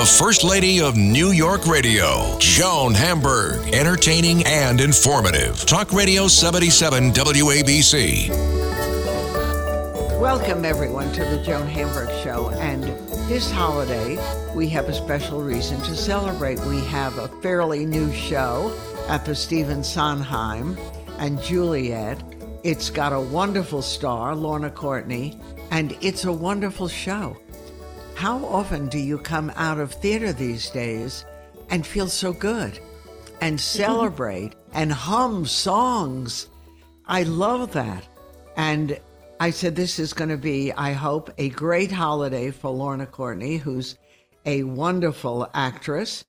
the First Lady of New York Radio, Joan Hamburg. Entertaining and informative. Talk Radio 77 WABC. Welcome, everyone, to the Joan Hamburg Show. And this holiday, we have a special reason to celebrate. We have a fairly new show at the Stephen Sondheim and Juliet. It's got a wonderful star, Lorna Courtney, and it's a wonderful show. How often do you come out of theater these days and feel so good and celebrate and hum songs? I love that. And I said, this is going to be, I hope, a great holiday for Lorna Courtney, who's a wonderful actress,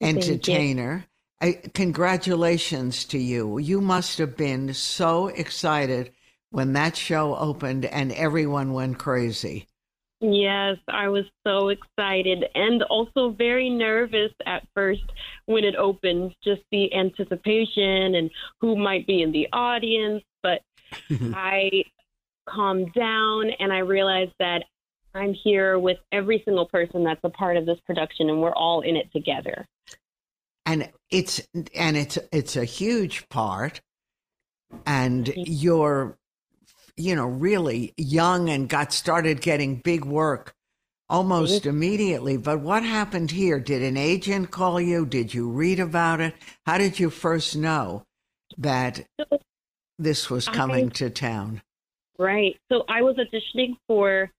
entertainer. I, congratulations to you. You must have been so excited when that show opened and everyone went crazy. Yes, I was so excited and also very nervous at first when it opened, just the anticipation and who might be in the audience. But I calmed down and I realized that I'm here with every single person that's a part of this production and we're all in it together. And it's and it's it's a huge part and you're you know, really young and got started getting big work almost mm-hmm. immediately. But what happened here? Did an agent call you? Did you read about it? How did you first know that this was coming I, to town? Right. So I was auditioning for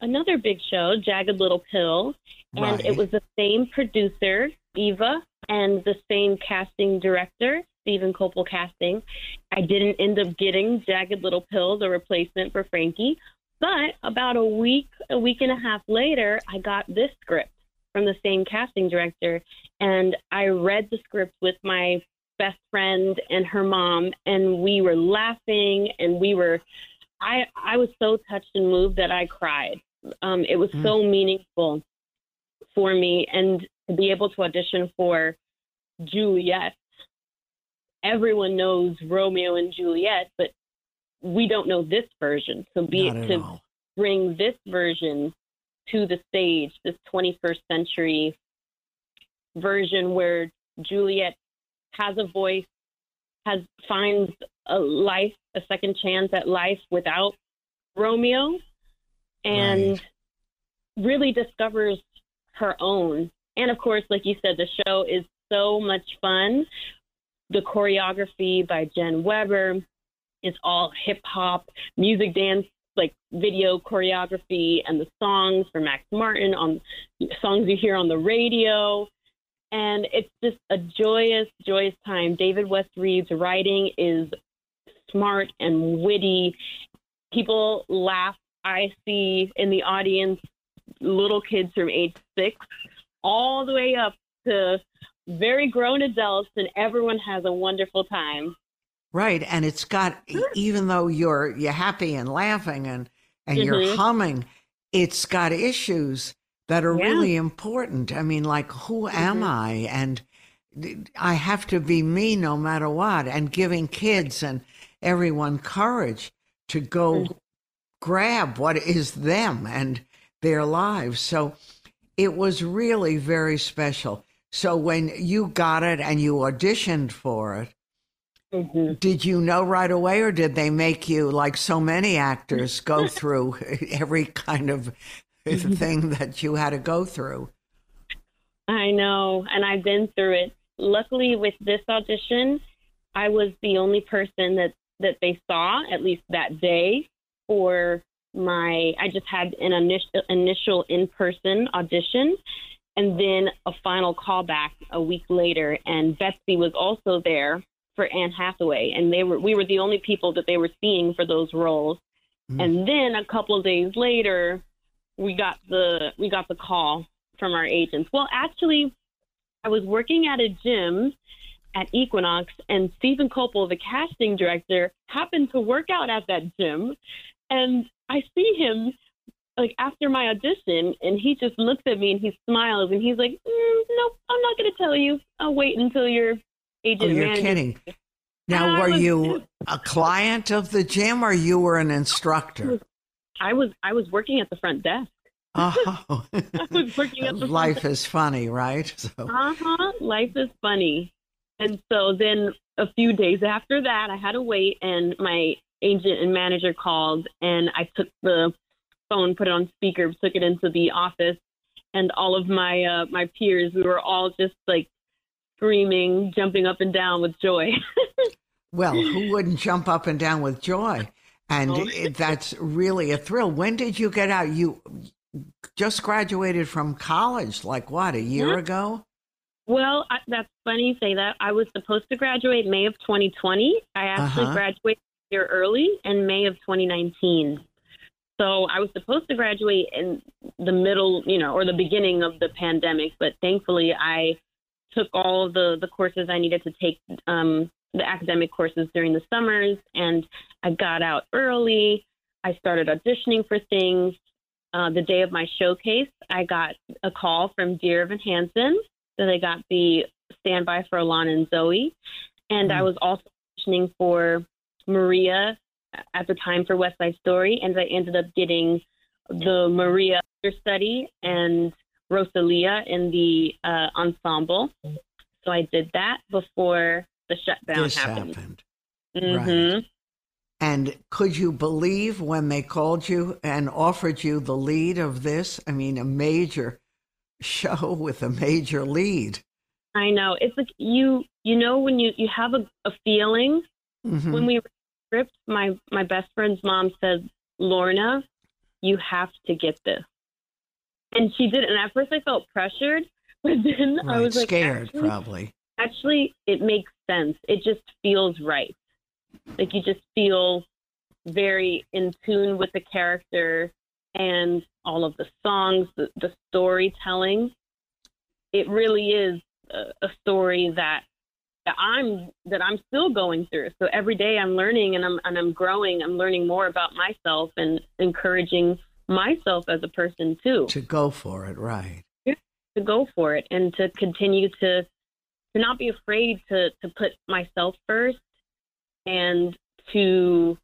another big show, Jagged Little Pill, and right. it was the same producer, Eva, and the same casting director. Stephen Kopel casting. I didn't end up getting Jagged Little Pill, the replacement for Frankie. But about a week, a week and a half later, I got this script from the same casting director. And I read the script with my best friend and her mom, and we were laughing and we were. I, I was so touched and moved that I cried. Um, it was mm. so meaningful for me. And to be able to audition for Juliet everyone knows Romeo and Juliet, but we don't know this version. So be it to all. bring this version to the stage, this 21st century version where Juliet has a voice, has finds a life, a second chance at life without Romeo, and right. really discovers her own. And of course, like you said, the show is so much fun the choreography by Jen Weber is all hip hop, music dance, like video choreography, and the songs for Max Martin on songs you hear on the radio. And it's just a joyous, joyous time. David West Read's writing is smart and witty. People laugh. I see in the audience little kids from age six all the way up to very grown adults, and everyone has a wonderful time. Right, and it's got even though you're you're happy and laughing and and mm-hmm. you're humming, it's got issues that are yeah. really important. I mean, like who mm-hmm. am I? And I have to be me no matter what. And giving kids and everyone courage to go mm-hmm. grab what is them and their lives. So it was really very special. So when you got it and you auditioned for it, mm-hmm. did you know right away, or did they make you, like so many actors, go through every kind of mm-hmm. thing that you had to go through? I know, and I've been through it. Luckily, with this audition, I was the only person that that they saw at least that day for my. I just had an initial initial in person audition, and then a final callback a week later. And Betsy was also there for Anne Hathaway, and they were we were the only people that they were seeing for those roles. Mm. And then a couple of days later, we got the we got the call from our agents. Well, actually, I was working at a gym at Equinox, and Stephen Kopel, the casting director, happened to work out at that gym, and I see him like after my audition, and he just looks at me and he smiles and he's like, mm, "Nope, I'm not going to tell you. I'll wait until your agent." Oh, you're manager. kidding. Now, were was, you a client of the gym or you were an instructor? I was. I was working at the front desk. Oh, I was working at the life is funny, right? So. Uh huh. Life is funny. And so then a few days after that, I had to wait, and my agent and manager called, and I took the phone, put it on speaker, took it into the office, and all of my uh, my peers, we were all just like screaming, jumping up and down with joy. well, who wouldn't jump up and down with joy? And oh. that's really a thrill. When did you get out? You just graduated from college, like what, a year yeah. ago? Well, I, that's funny you say that. I was supposed to graduate May of 2020. I actually uh-huh. graduated year early in May of 2019. So I was supposed to graduate in the middle, you know, or the beginning of the pandemic, but thankfully I took all the the courses I needed to take, um, the academic courses during the summers, and I got out early. I started auditioning for things. Uh, the day of my showcase, I got a call from Dear Evan Hansen that I got the standby for Alana and Zoe, and mm. I was also auditioning for Maria at the time for West Side Story, and I ended up getting the Maria study and Rosalia in the uh, ensemble. So I did that before the shutdown this happened. happened. Mm-hmm. Right. And could you believe when they called you and offered you the lead of this? I mean, a major show with a major lead. I know. It's like you you know when you you have a, a feeling mm-hmm. when we script, my my best friend's mom said, "Lorna, you have to get this," and she did. And at first, I felt pressured, but then right, I was like, scared, actually, probably. Actually, it makes sense. It just feels right. Like you just feel very in tune with the character and all of the songs, the, the storytelling. It really is a, a story that that I'm that I'm still going through. So every day I'm learning and I'm and I'm growing. I'm learning more about myself and encouraging myself as a person too. To go for it, right? To go for it and to continue to to not be afraid to to put myself first and to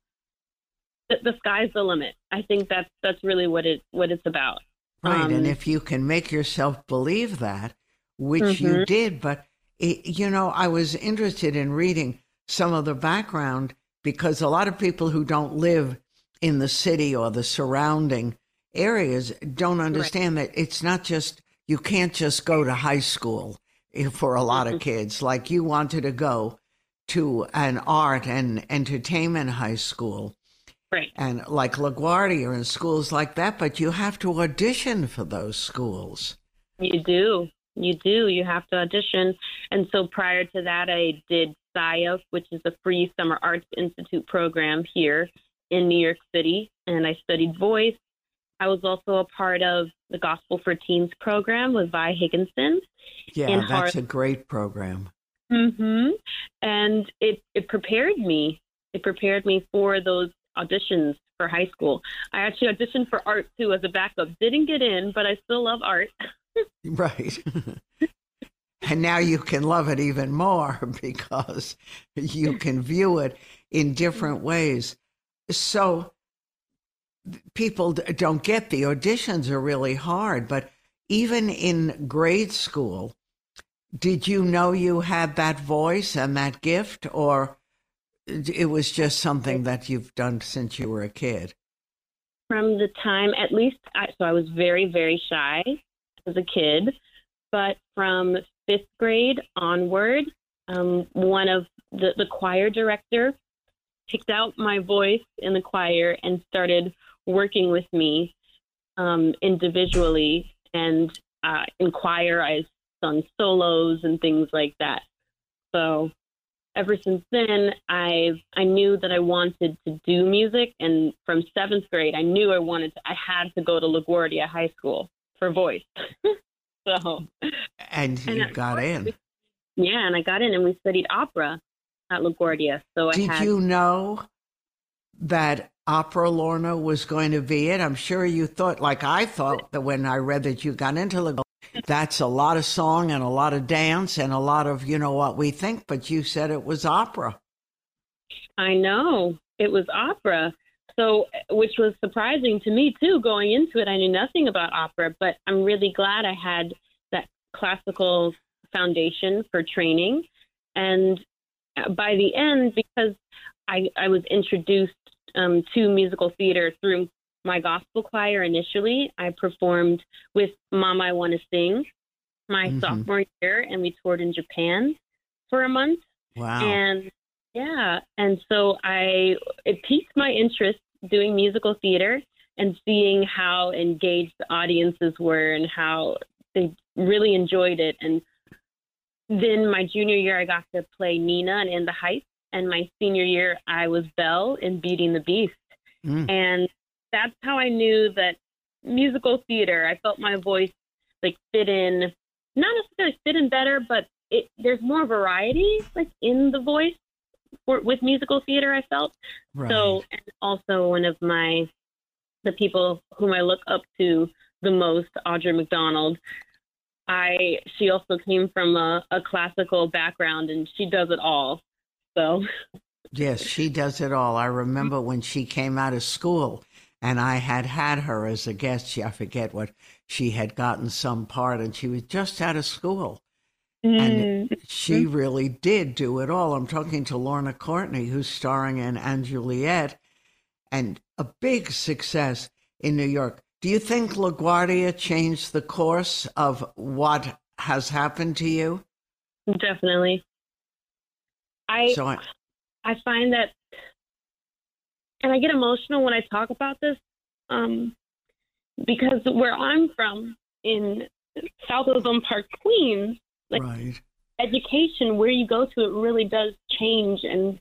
the, the sky's the limit. I think that's that's really what it what it's about. Right, um, and if you can make yourself believe that, which mm-hmm. you did, but you know, I was interested in reading some of the background because a lot of people who don't live in the city or the surrounding areas don't understand right. that it's not just, you can't just go to high school for a lot of mm-hmm. kids. Like you wanted to go to an art and entertainment high school. Right. And like LaGuardia and schools like that, but you have to audition for those schools. You do. You do. You have to audition. And so prior to that, I did SCIA, which is a free summer arts institute program here in New York City, and I studied voice. I was also a part of the Gospel for Teens program with Vy Higginsen. Yeah, that's a great program. Mm-hmm. And it, it prepared me. It prepared me for those auditions for high school. I actually auditioned for art too as a backup. Didn't get in, but I still love art. right. and now you can love it even more because you can view it in different ways. So people don't get the auditions are really hard, but even in grade school, did you know you had that voice and that gift, or it was just something that you've done since you were a kid? From the time, at least, I, so I was very, very shy as a kid, but from fifth grade onward, um, one of the, the choir director picked out my voice in the choir and started working with me um, individually. And uh, in choir, I sung solos and things like that. So ever since then, I I knew that I wanted to do music, and from seventh grade, I knew I wanted to. I had to go to LaGuardia High School for voice. so, and you and got in. Yeah, and I got in, and we studied opera at LaGuardia. So did had, you know that opera Lorna was going to be it? I'm sure you thought, like I thought, that when I read that you got into LaGuardia. That's a lot of song and a lot of dance and a lot of, you know, what we think, but you said it was opera. I know. It was opera. So, which was surprising to me too going into it. I knew nothing about opera, but I'm really glad I had that classical foundation for training. And by the end, because I, I was introduced um, to musical theater through my gospel choir initially, I performed with Mom I Want to Sing my mm-hmm. sophomore year, and we toured in Japan for a month. Wow. And yeah, and so I it piqued my interest doing musical theater and seeing how engaged the audiences were and how they really enjoyed it. And then my junior year, I got to play Nina and In the Heights, and my senior year, I was Belle in Beauty and the Beast. Mm. And that's how I knew that musical theater, I felt my voice like fit in, not necessarily fit in better, but it there's more variety like in the voice for, with musical theater. I felt right. so, and also one of my the people whom I look up to the most, Audra McDonald. I she also came from a, a classical background, and she does it all. So yes, she does it all. I remember when she came out of school and I had had her as a guest. She, I forget what she had gotten some part, and she was just out of school. And mm. she really did do it all. I'm talking to Lorna Courtney, who's starring in & Juliet, and a big success in New York. Do you think LaGuardia changed the course of what has happened to you? Definitely. I so I, I find that, and I get emotional when I talk about this, um, because where I'm from in South Ozone Park, Queens, like right. education, where you go to, it really does change and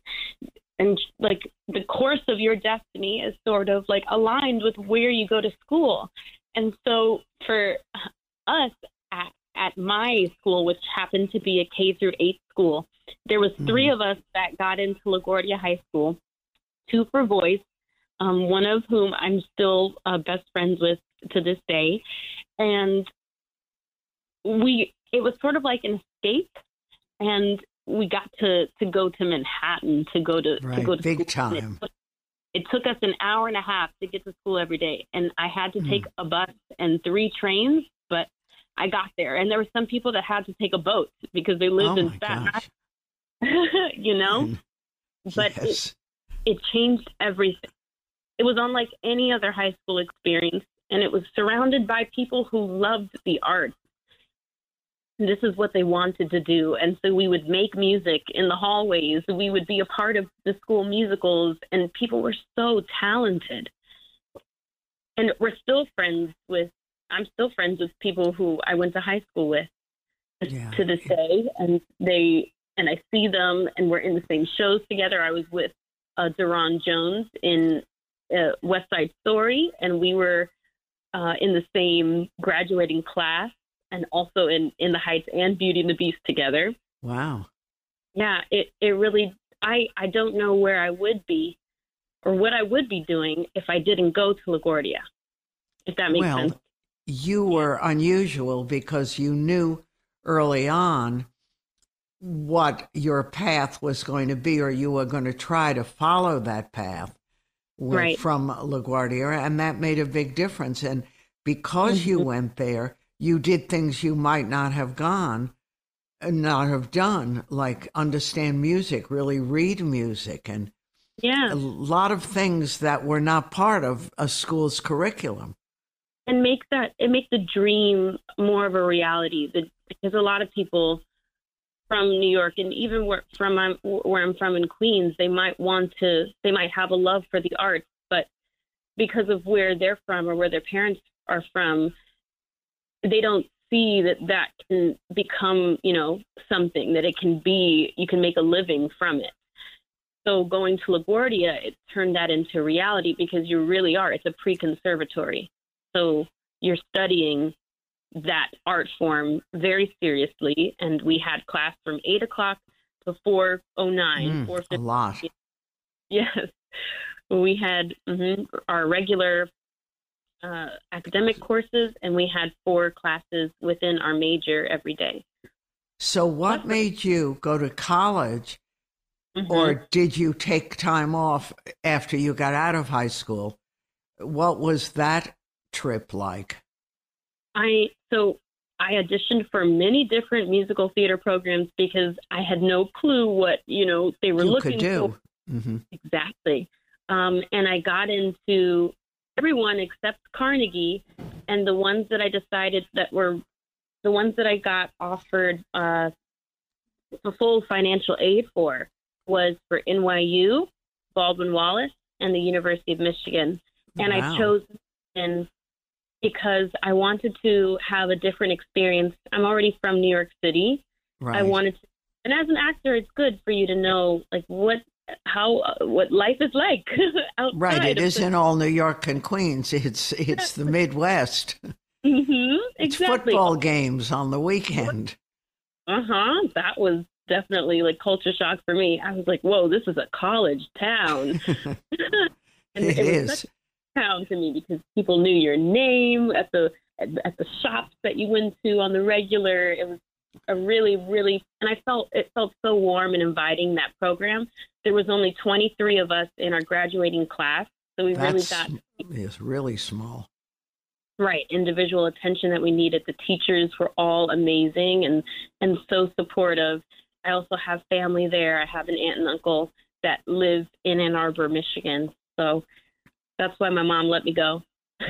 and like the course of your destiny is sort of like aligned with where you go to school. And so for us at, at my school, which happened to be a K through eight school, there was three mm-hmm. of us that got into LaGuardia High School, two for voice, um, one of whom I'm still uh, best friends with to this day. And we it was sort of like an escape, and we got to to go to Manhattan to go to right, to go to big school. time. It took, it took us an hour and a half to get to school every day, and I had to mm. take a bus and three trains, but I got there. And there were some people that had to take a boat because they lived oh in Staten you know, but yes. it it changed everything. It was unlike any other high school experience, and it was surrounded by people who loved the arts this is what they wanted to do. And so we would make music in the hallways. We would be a part of the school musicals, and people were so talented. And we're still friends with, I'm still friends with people who I went to high school with yeah. to this day. And they, and I see them, and we're in the same shows together. I was with uh, Deron Jones in uh, West Side Story, and we were uh, in the same graduating class and also in in the Heights and Beauty and the Beast together. Wow. Yeah, it it really I I don't know where I would be or what I would be doing if I didn't go to LaGuardia. If that makes well, sense. You were unusual because you knew early on what your path was going to be, or you were going to try to follow that path with, right. from LaGuardia, and that made a big difference. And because mm-hmm. you went there, you did things you might not have gone, not have done, like understand music, really read music, and yeah, a lot of things that were not part of a school's curriculum. And make that it make the dream more of a reality. because a lot of people from New York and even where from I'm, where I'm from in Queens, they might want to, they might have a love for the arts, but because of where they're from or where their parents are from, they don't see that that can become, you know, something that it can be, you can make a living from it. So going to LaGuardia, it turned that into reality because you really are. It's a pre-conservatory. So you're studying that art form very seriously. And we had class from 8 o'clock to 4.09. Mm, a lot. Yes. We had mm-hmm, our regular uh, academic courses, and we had four classes within our major every day. So, what made you go to college Mm-hmm. Or did you take time off after you got out of high school? What was that trip like? I so I auditioned for many different musical theater programs because I had no clue what you know they were you looking could do. for. Mm-hmm. Exactly, um, and I got into everyone except Carnegie, and the ones that I decided that were the ones that I got offered uh, full financial aid for was for NYU, Baldwin Wallace, and the University of Michigan. And wow. I chose in because I wanted to have a different experience. I'm already from New York City. Right. I wanted to, and as an actor, it's good for you to know like what how uh, what life is like. Right, it isn't all New York and Queens. It's it's the Midwest. Mm-hmm, exactly. It's football games on the weekend. Uh huh. That was definitely like culture shock for me. I was like, "Whoa, this is a college town." and it, it is town to me because people knew your name at the at, at the shops that you went to on the regular. It was a really, really, and I felt it felt so warm and inviting that program. There was only 23 of us in our graduating class, so we That's, really got it's really small. Right, individual attention that we needed. The teachers were all amazing and and so supportive. I also have family there. I have an aunt and uncle that live in Ann Arbor, Michigan. So that's why my mom let me go.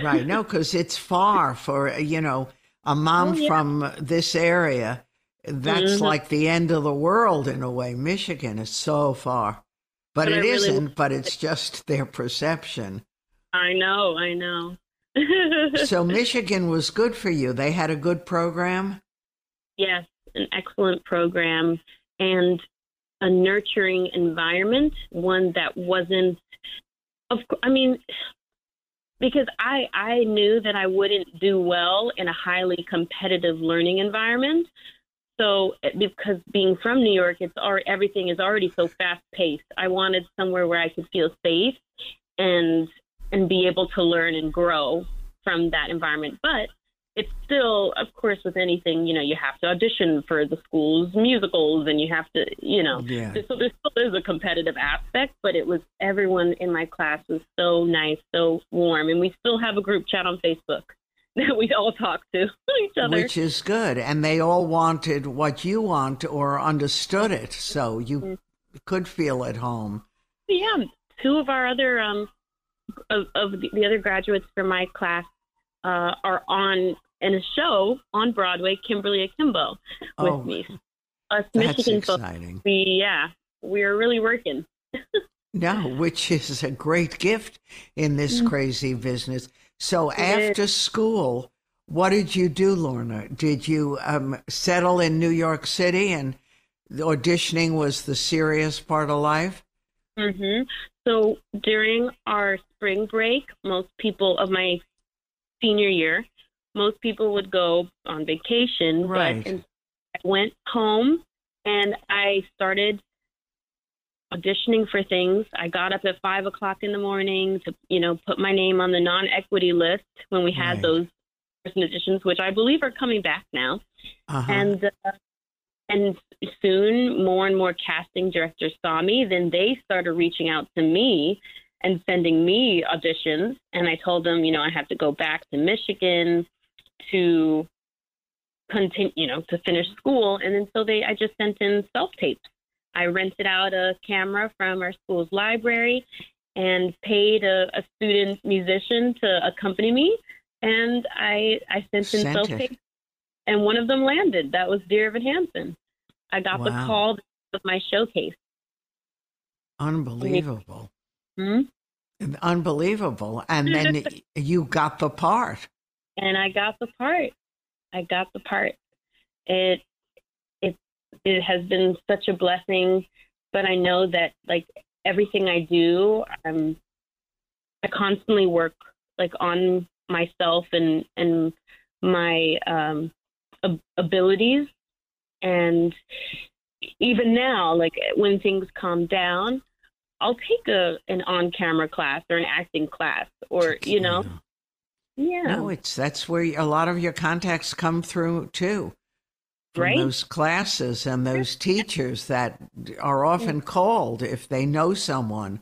right, no, because it's far for you know a oh, mom oh, yeah. from this area. That's mm-hmm. like the end of the world in a way. Michigan is so far, but, but it really not But it's just their perception. I know, I know. so Michigan was good for you. They had a good program. Yes, an excellent program and a nurturing environment. One that wasn't. Of, I mean, because I I knew that I wouldn't do well in a highly competitive learning environment. So eh, because being from New York, it's already, everything is already so fast paced. I wanted somewhere where I could feel safe and and be able to learn and grow from that environment. But it's still, of course, with anything, you know, you have to audition for the school's musicals and you have to, you know, yeah. so there still is a competitive aspect, but it was everyone in my class was so nice, so warm. And we still have a group chat on Facebook that we all talk to each other. Which is good. And they all wanted what you want or understood it. So you mm-hmm. could feel at home. Yeah. Two of our other, um, of, of the, the other graduates from my class uh, are on in a show on Broadway, Kimberly Akimbo, with oh, me. Us that's Michigan exciting. Folks, we, yeah, we're really working. no, which is a great gift in this mm-hmm. crazy business. So it after is. school, what did you do, Lorna? Did you um, settle in New York City and auditioning was the serious part of life? Mm-hmm. So during our spring break, most people of my senior year, most people would go on vacation. Right. But I went home and I started auditioning for things. I got up at five o'clock in the morning to, you know, put my name on the non-equity list when we had right. those person auditions, which I believe are coming back now. Uh-huh. And uh, and soon more and more casting directors saw me. Then they started reaching out to me and sending me auditions. And I told them, you know, I have to go back to Michigan to continue, you know, to finish school. And then so they, I just sent in self tapes. I rented out a camera from our school's library and paid a, a student musician to accompany me. And I, I sent in self tapes and one of them landed. That was Dear Evan Hansen. I got wow. the call of my showcase. Unbelievable. Hmm? Unbelievable. And then you got the part. And I got the part. I got the part. It it it has been such a blessing, but I know that like everything I do, I'm I constantly work like on myself and and my um abilities. And even now like when things calm down i'll take a an on camera class or an acting class or you know? yeah. No it's that's where a lot of your contacts come through too. from right? those classes and those teachers that are often called if they know someone.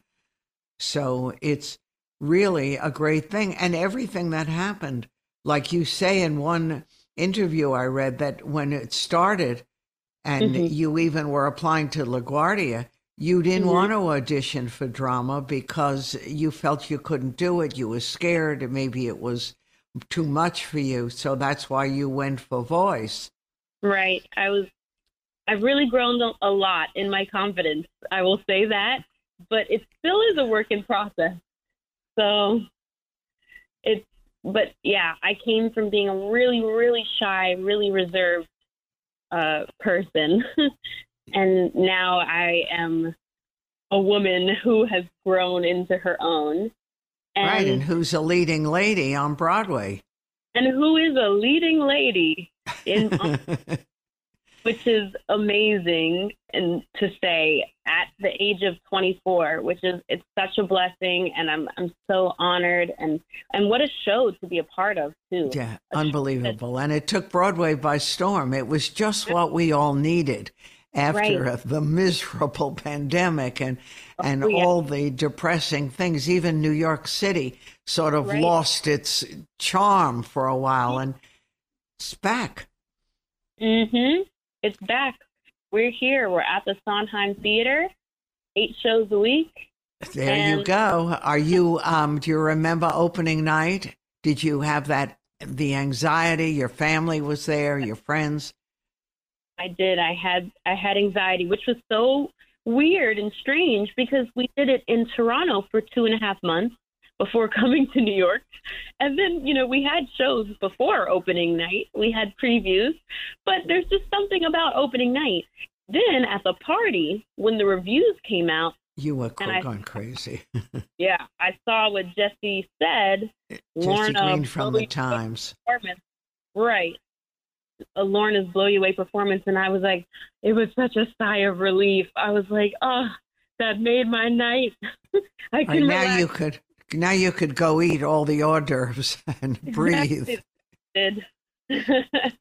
So it's really a great thing. And everything that happened, like you say in one interview I read, that when it started and Mhm. you even were applying to LaGuardia, you didn't Mhm. want to audition for drama because you felt you couldn't do it. You were scared, and maybe it was too much for you. So that's why you went for voice. Right. I was. I've really grown a- lot in my confidence. I will say that, but it still is a work in process. So it's. But yeah, I came from being a really, really shy, really reserved uh, person, and now I am a woman who has grown into her own. And, right. And who's a leading lady on Broadway? and who is a leading lady in which is amazing and to say at the age of 24 which is it's such a blessing and i'm i'm so honored and and what a show to be a part of too yeah, unbelievable. And it took Broadway by storm. It was just what we all needed after Right. the miserable pandemic and oh, and Oh, yeah. all the depressing things. Even New York City sort of Right. lost its charm for a while and it's back. mhm it's back we're here we're at the sondheim theater eight shows a week There you go. Are you um do you remember opening night? Did you have that the anxiety? Your family was there, your friends? I did. I had I had anxiety, which was so weird and strange because we did it in Toronto for two and a half months before coming to New York. And then, you know, we had shows before opening night. We had previews, but there's just something about opening night. Then at the party, when the reviews came out, You were And I- going crazy. yeah, I saw what Jesse said. Jesse Lorna Green from the Times. Right. Uh, a Lorna's blow you away performance, and I was like, it was such a sigh of relief. I was like, oh, that made my night. I uh, Right, can now relax. you could now you could go eat all the hors d'oeuvres and breathe.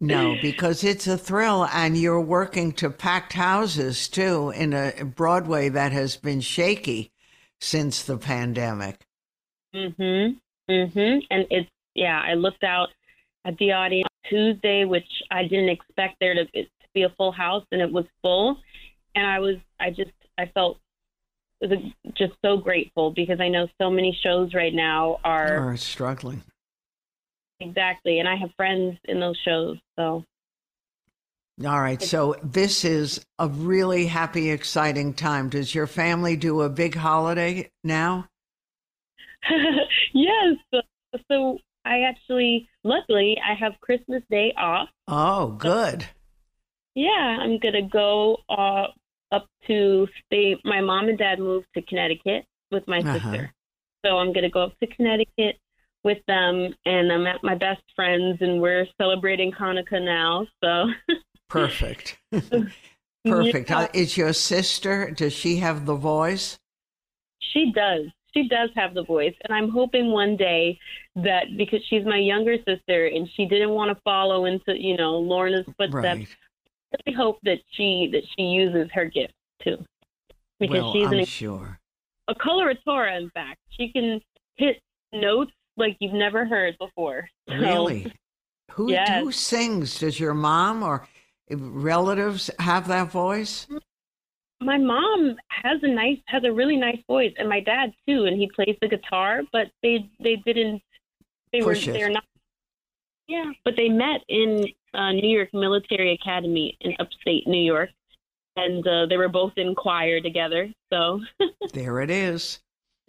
No, because it's a thrill, and you're working to packed houses too in a Broadway that has been shaky since the pandemic. mhm. Mhm. And it's yeah. I looked out at the audience Tuesday, which I didn't expect there to, to be a full house, and it was full. And I was, I just, I felt was just so grateful because I know so many shows right now are Are struggling. exactly, and I have friends in those shows, so All right, so this is a really happy, exciting time. Does your family do a big holiday now? yes. So, so I actually, luckily, I have Christmas Day off. Oh, good. Yeah, I'm gonna go uh, up to stay. My mom and dad moved to Connecticut with my Uh-huh. sister, so I'm gonna go up to Connecticut with them, and I'm at my best friends, and we're celebrating Hanukkah now. So Perfect. Perfect. Yeah. Uh, Is your sister, does she have the voice? She does. She does have the voice, and I'm hoping one day that because she's my younger sister and she didn't want to follow into you know Lorna's footsteps, Right. Really hope that she that she uses her gift too, because well, she's I'm an, sure. a coloratura. In fact, she can hit notes like you've never heard before. So, Really? Who, Yes. who sings? Does your mom or relatives have that voice? My mom has a nice has a really nice voice, and my dad too, and he plays the guitar. But they they didn't they Push were they're not yeah. But they met in uh, New York Military Academy in upstate New York, and uh, they were both in choir together. So There it is.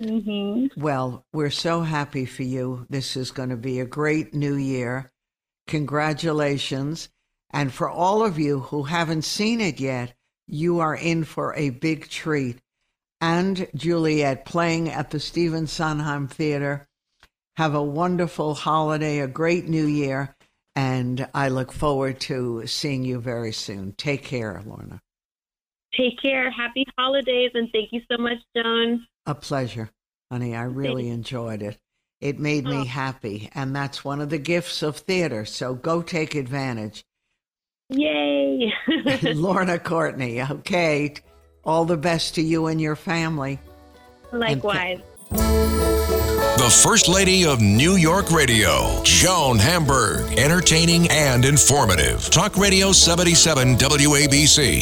hmm Well, we're so happy for you. This is going to be a great new year. Congratulations. And for all of you who haven't seen it yet, you are in for a big treat. And Juliet playing at the Stephen Sondheim Theater. Have a wonderful holiday, a great new year, and I look forward to seeing you very soon. Take care, Lorna. take care. Happy holidays, and thank you so much, Joan. A pleasure, honey. I really enjoyed it. It made me Oh. happy, and that's one of the gifts of theater. So go take advantage. Yay! Lorna Courtney. Okay. All the best to you and your family. Likewise. The First Lady of New York Radio, Joan Hamburg, entertaining and informative. Talk Radio 77 WABC.